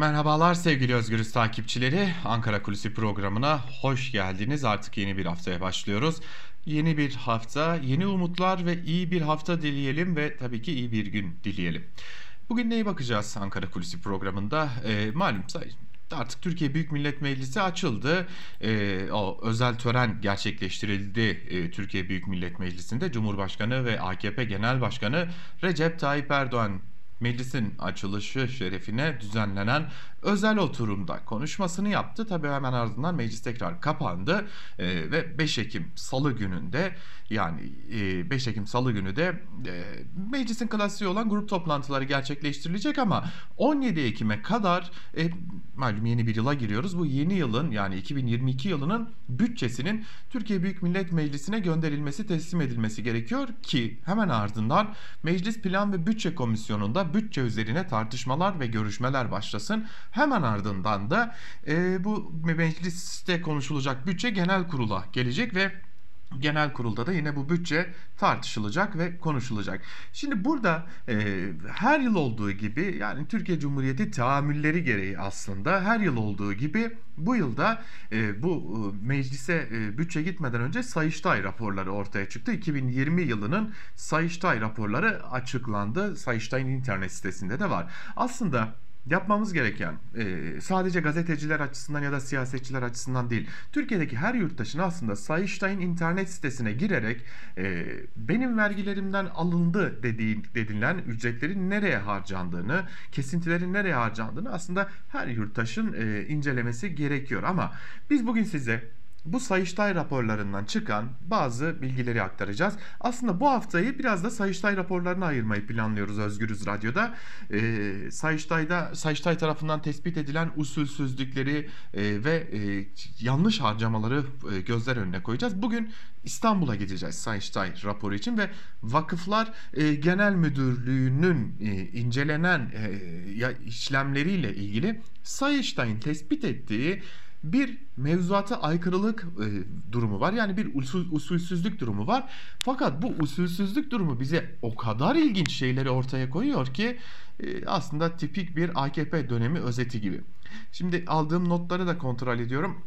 Merhabalar sevgili Özgürüz takipçileri. Ankara Kulisi programına hoş geldiniz. Artık yeni bir haftaya başlıyoruz. Yeni bir hafta, yeni umutlar ve iyi bir hafta dileyelim ve tabii ki iyi bir gün dileyelim. Bugün neye bakacağız Ankara Kulisi programında? E, malum say Artık Türkiye Büyük Millet Meclisi açıldı. E, o özel tören gerçekleştirildi e, Türkiye Büyük Millet Meclisi'nde. Cumhurbaşkanı ve AKP Genel Başkanı Recep Tayyip Erdoğan meclisin açılışı şerefine düzenlenen özel oturumda konuşmasını yaptı. Tabii hemen ardından meclis tekrar kapandı e, ve 5 Ekim Salı gününde yani e, 5 Ekim Salı günü de e, meclisin klasiği olan grup toplantıları gerçekleştirilecek ama 17 Ekim'e kadar e, malum yeni bir yıla giriyoruz. Bu yeni yılın yani 2022 yılının bütçesinin Türkiye Büyük Millet Meclisi'ne gönderilmesi, teslim edilmesi gerekiyor ki hemen ardından Meclis Plan ve Bütçe Komisyonu'nda bütçe üzerine tartışmalar ve görüşmeler başlasın. Hemen ardından da e, bu mecliste konuşulacak bütçe genel kurula gelecek ve Genel kurulda da yine bu bütçe tartışılacak ve konuşulacak. Şimdi burada e, her yıl olduğu gibi yani Türkiye Cumhuriyeti tahammülleri gereği aslında her yıl olduğu gibi bu yılda e, bu e, meclise e, bütçe gitmeden önce Sayıştay raporları ortaya çıktı. 2020 yılının Sayıştay raporları açıklandı. Sayıştay'ın internet sitesinde de var. Aslında yapmamız gereken e, sadece gazeteciler açısından ya da siyasetçiler açısından değil. Türkiye'deki her yurttaşın aslında Sayıştay'ın internet sitesine girerek e, benim vergilerimden alındı dediğin, dedilen ücretlerin nereye harcandığını, kesintilerin nereye harcandığını aslında her yurttaşın e, incelemesi gerekiyor. Ama biz bugün size bu Sayıştay raporlarından çıkan bazı bilgileri aktaracağız. Aslında bu haftayı biraz da Sayıştay raporlarına ayırmayı planlıyoruz Özgürüz Radyo'da. Ee, Sayıştay'da Sayıştay tarafından tespit edilen usulsüzlükleri e, ve e, yanlış harcamaları e, gözler önüne koyacağız. Bugün İstanbul'a gideceğiz Sayıştay raporu için ve Vakıflar e, Genel Müdürlüğü'nün e, incelenen e, işlemleriyle ilgili Sayıştay'ın tespit ettiği bir mevzuata aykırılık e, durumu var. Yani bir usul, usulsüzlük durumu var. Fakat bu usulsüzlük durumu bize o kadar ilginç şeyleri ortaya koyuyor ki e, aslında tipik bir AKP dönemi özeti gibi. Şimdi aldığım notları da kontrol ediyorum.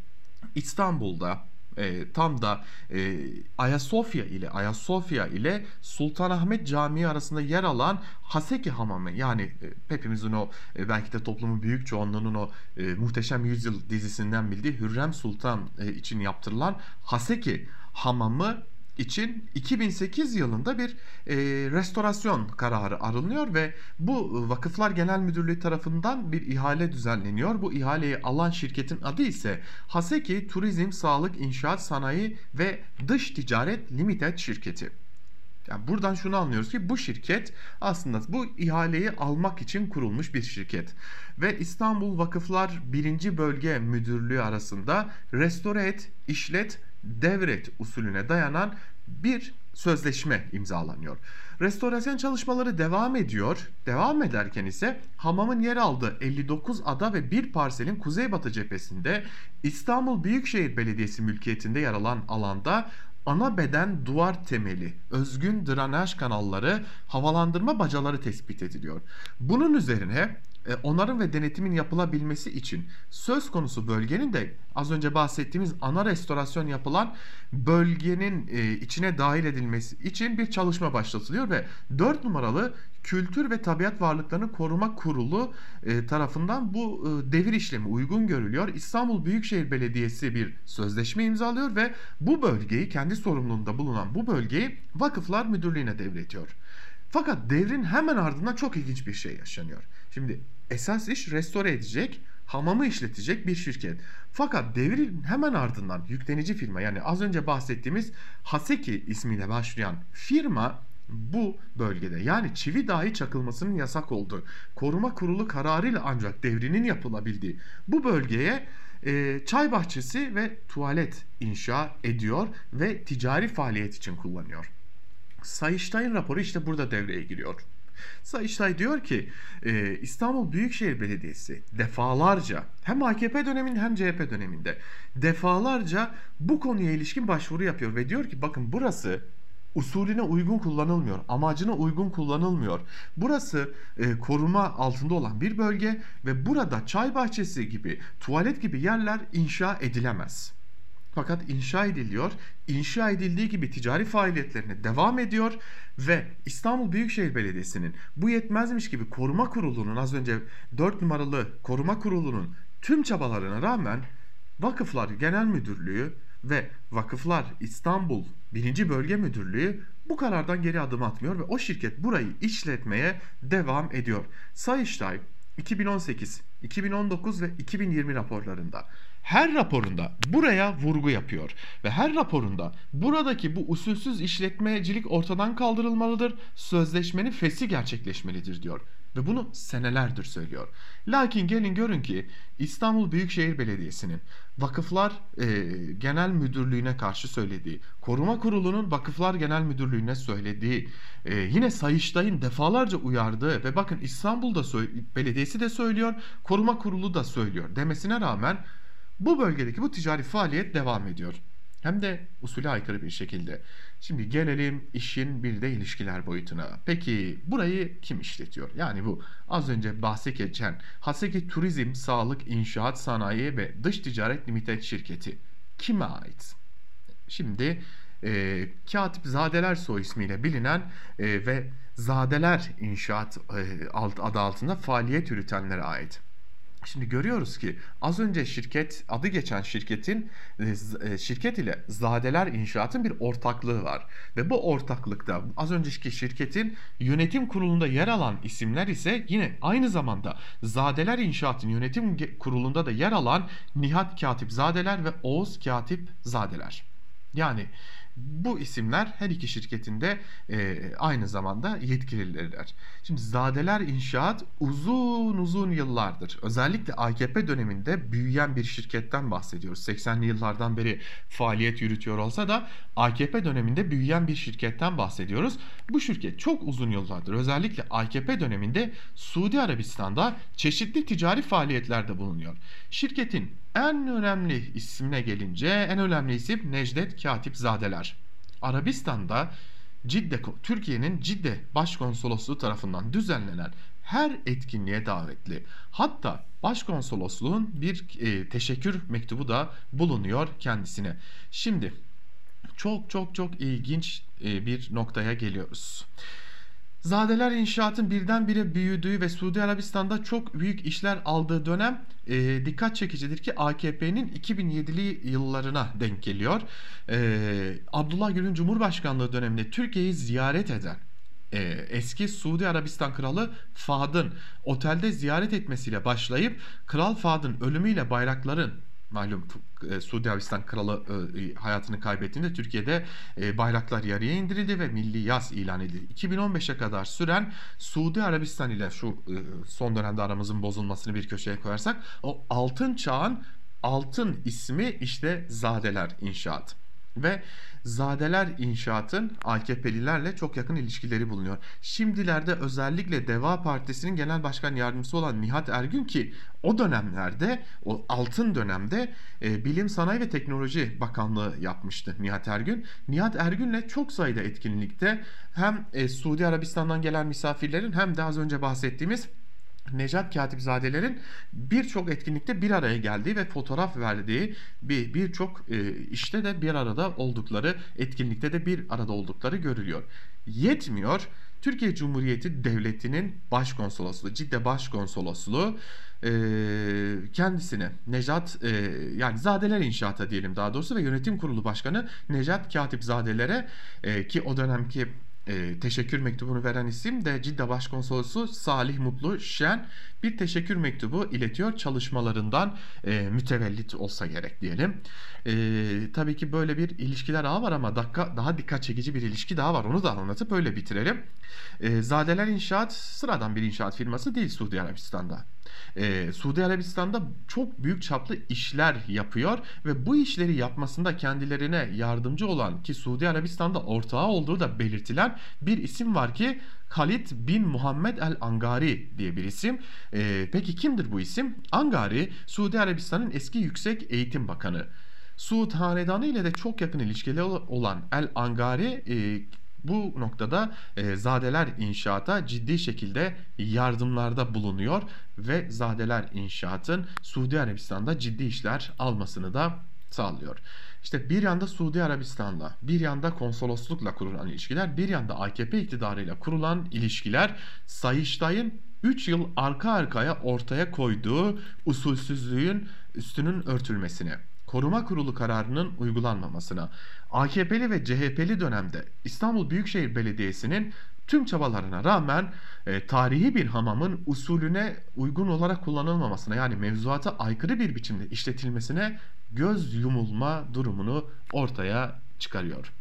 İstanbul'da e, tam da e, Ayasofya ile Ayasofya ile Sultanahmet Camii arasında yer alan Haseki Hamamı. Yani e, hepimizin o e, belki de toplumun büyük çoğunluğunun o e, Muhteşem Yüzyıl dizisinden bildiği Hürrem Sultan e, için yaptırılan Haseki Hamamı için 2008 yılında bir e, restorasyon kararı alınıyor ve bu Vakıflar Genel Müdürlüğü tarafından bir ihale düzenleniyor. Bu ihaleyi alan şirketin adı ise Haseki Turizm, Sağlık, İnşaat, Sanayi ve Dış Ticaret Limited şirketi. Yani buradan şunu anlıyoruz ki bu şirket aslında bu ihaleyi almak için kurulmuş bir şirket. Ve İstanbul Vakıflar 1. Bölge Müdürlüğü arasında restore et, işlet devret usulüne dayanan bir sözleşme imzalanıyor. Restorasyon çalışmaları devam ediyor. Devam ederken ise hamamın yer aldığı 59 ada ve bir parselin kuzeybatı cephesinde İstanbul Büyükşehir Belediyesi mülkiyetinde yer alan alanda ana beden duvar temeli, özgün drenaj kanalları, havalandırma bacaları tespit ediliyor. Bunun üzerine e, onarım ve denetimin yapılabilmesi için söz konusu bölgenin de az önce bahsettiğimiz ana restorasyon yapılan bölgenin e, içine dahil edilmesi için bir çalışma başlatılıyor ve 4 numaralı Kültür ve Tabiat Varlıklarını Koruma Kurulu e, tarafından bu devir işlemi uygun görülüyor. İstanbul Büyükşehir Belediyesi bir sözleşme imzalıyor ve bu bölgeyi kendi sorumluluğunda bulunan bu bölgeyi Vakıflar Müdürlüğü'ne devretiyor. Fakat devrin hemen ardından çok ilginç bir şey yaşanıyor. Şimdi esas iş restore edecek, hamamı işletecek bir şirket. Fakat devrin hemen ardından yüklenici firma yani az önce bahsettiğimiz Haseki ismiyle başlayan firma bu bölgede yani çivi dahi çakılmasının yasak olduğu koruma kurulu kararıyla ancak devrinin yapılabildiği bu bölgeye e, çay bahçesi ve tuvalet inşa ediyor ve ticari faaliyet için kullanıyor. Sayıştay'ın raporu işte burada devreye giriyor. Sayıştay diyor ki e, İstanbul Büyükşehir Belediyesi defalarca hem AKP döneminde hem CHP döneminde defalarca bu konuya ilişkin başvuru yapıyor ve diyor ki bakın burası usulüne uygun kullanılmıyor, amacına uygun kullanılmıyor. Burası e, koruma altında olan bir bölge ve burada çay bahçesi gibi, tuvalet gibi yerler inşa edilemez. Fakat inşa ediliyor. İnşa edildiği gibi ticari faaliyetlerine devam ediyor ve İstanbul Büyükşehir Belediyesi'nin bu yetmezmiş gibi koruma kurulunun az önce 4 numaralı koruma kurulunun tüm çabalarına rağmen Vakıflar Genel Müdürlüğü ve Vakıflar İstanbul 1. Bölge Müdürlüğü bu karardan geri adım atmıyor ve o şirket burayı işletmeye devam ediyor. Sayıştay 2018, 2019 ve 2020 raporlarında. Her raporunda buraya vurgu yapıyor ve her raporunda buradaki bu usulsüz işletmecilik ortadan kaldırılmalıdır, sözleşmenin fesi gerçekleşmelidir diyor ve bunu senelerdir söylüyor. Lakin gelin görün ki İstanbul Büyükşehir Belediyesi'nin Vakıflar e, Genel Müdürlüğü'ne karşı söylediği, Koruma Kurulu'nun Vakıflar Genel Müdürlüğü'ne söylediği, e, yine Sayıştay'ın defalarca uyardığı ve bakın İstanbul'da Belediyesi de söylüyor, Koruma Kurulu da söylüyor demesine rağmen bu bölgedeki bu ticari faaliyet devam ediyor. Hem de usule aykırı bir şekilde. Şimdi gelelim işin bir de ilişkiler boyutuna. Peki burayı kim işletiyor? Yani bu az önce bahsi geçen Haseki Turizm, Sağlık, İnşaat, Sanayi ve Dış Ticaret Limited şirketi kime ait? Şimdi e, Katip Zadeler soy ismiyle bilinen e, ve Zadeler İnşaat e, adı altında faaliyet yürütenlere ait. Şimdi görüyoruz ki az önce şirket adı geçen şirketin e, e, şirket ile Zadeler İnşaat'ın bir ortaklığı var ve bu ortaklıkta az önceki şirketin yönetim kurulunda yer alan isimler ise yine aynı zamanda Zadeler İnşaat'ın yönetim kurulunda da yer alan Nihat Katip Zadeler ve Oğuz Katip Zadeler. Yani bu isimler her iki şirketinde e, aynı zamanda yetkililerler. Şimdi Zadeler İnşaat uzun uzun yıllardır özellikle AKP döneminde büyüyen bir şirketten bahsediyoruz. 80'li yıllardan beri faaliyet yürütüyor olsa da AKP döneminde büyüyen bir şirketten bahsediyoruz. Bu şirket çok uzun yıllardır özellikle AKP döneminde Suudi Arabistan'da çeşitli ticari faaliyetlerde bulunuyor. Şirketin en önemli ismine gelince en önemli isim Necdet Katip Zadeler. Arabistan'da Cidde, Türkiye'nin Cidde Başkonsolosluğu tarafından düzenlenen her etkinliğe davetli. Hatta başkonsolosluğun bir e, teşekkür mektubu da bulunuyor kendisine. Şimdi çok çok çok ilginç e, bir noktaya geliyoruz. Zadeler İnşaat'ın birdenbire büyüdüğü ve Suudi Arabistan'da çok büyük işler aldığı dönem e, dikkat çekicidir ki AKP'nin 2007'li yıllarına denk geliyor. E, Abdullah Gül'ün Cumhurbaşkanlığı döneminde Türkiye'yi ziyaret eden e, eski Suudi Arabistan Kralı Fahad'ın otelde ziyaret etmesiyle başlayıp Kral Fahad'ın ölümüyle bayrakların malum e, Suudi Arabistan kralı e, hayatını kaybettiğinde Türkiye'de e, bayraklar yarıya indirildi ve milli yaz ilan edildi. 2015'e kadar süren Suudi Arabistan ile şu son dönemde aramızın bozulmasını bir köşeye koyarsak o altın çağın altın ismi işte Zadeler İnşaat ve Zadeler İnşaat'ın AKP'lilerle çok yakın ilişkileri bulunuyor. Şimdilerde özellikle Deva Partisi'nin genel başkan yardımcısı olan Nihat Ergün ki o dönemlerde o altın dönemde e, Bilim Sanayi ve Teknoloji Bakanlığı yapmıştı Nihat Ergün. Nihat Ergün'le çok sayıda etkinlikte hem e, Suudi Arabistan'dan gelen misafirlerin hem de az önce bahsettiğimiz Necat Katipzadelerin birçok etkinlikte bir araya geldiği ve fotoğraf verdiği bir birçok e, işte de bir arada oldukları, etkinlikte de bir arada oldukları görülüyor. Yetmiyor. Türkiye Cumhuriyeti Devleti'nin başkonsolosluğu, Cidde Başkonsolosluğu e, kendisine Necat e, yani Zadeler İnşaat'a diyelim daha doğrusu ve yönetim kurulu başkanı Necat Katipzadelere e, ki o dönemki e, teşekkür mektubunu veren isim de Cidde Başkonsolosu Salih Mutlu Şen bir teşekkür mektubu iletiyor çalışmalarından e, mütevellit olsa gerek diyelim. E, tabii ki böyle bir ilişkiler ağı var ama dakika, daha dikkat çekici bir ilişki daha var onu da anlatıp öyle bitirelim. E, Zadeler İnşaat sıradan bir inşaat firması değil Suudi Arabistan'da. Ee, Suudi Arabistan'da çok büyük çaplı işler yapıyor ve bu işleri yapmasında kendilerine yardımcı olan ki Suudi Arabistan'da ortağı olduğu da belirtilen bir isim var ki Halid bin Muhammed el Angari diye bir isim. Ee, peki kimdir bu isim? Angari Suudi Arabistan'ın eski yüksek eğitim bakanı. Suud Hanedanı ile de çok yakın ilişkili olan El Angari e, Bu noktada e, Zadeler İnşaat'a ciddi şekilde yardımlarda bulunuyor ve Zadeler İnşaat'ın Suudi Arabistan'da ciddi işler almasını da sağlıyor. İşte bir yanda Suudi Arabistan'la, bir yanda konsoloslukla kurulan ilişkiler, bir yanda AKP iktidarıyla kurulan ilişkiler Sayıştay'ın 3 yıl arka arkaya ortaya koyduğu usulsüzlüğün üstünün örtülmesine, koruma kurulu kararının uygulanmamasına, AKP'li ve CHP'li dönemde İstanbul Büyükşehir Belediyesi'nin tüm çabalarına rağmen e, tarihi bir hamamın usulüne uygun olarak kullanılmamasına yani mevzuata aykırı bir biçimde işletilmesine göz yumulma durumunu ortaya çıkarıyor.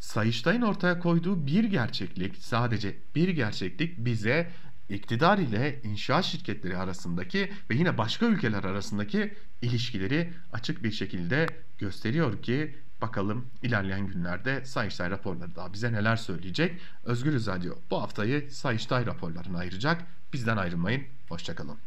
Sayıştay'ın ortaya koyduğu bir gerçeklik, sadece bir gerçeklik bize iktidar ile inşaat şirketleri arasındaki ve yine başka ülkeler arasındaki ilişkileri açık bir şekilde gösteriyor ki bakalım ilerleyen günlerde Sayıştay raporları daha bize neler söyleyecek. Özgür Radyo bu haftayı Sayıştay raporlarına ayıracak. Bizden ayrılmayın. Hoşçakalın.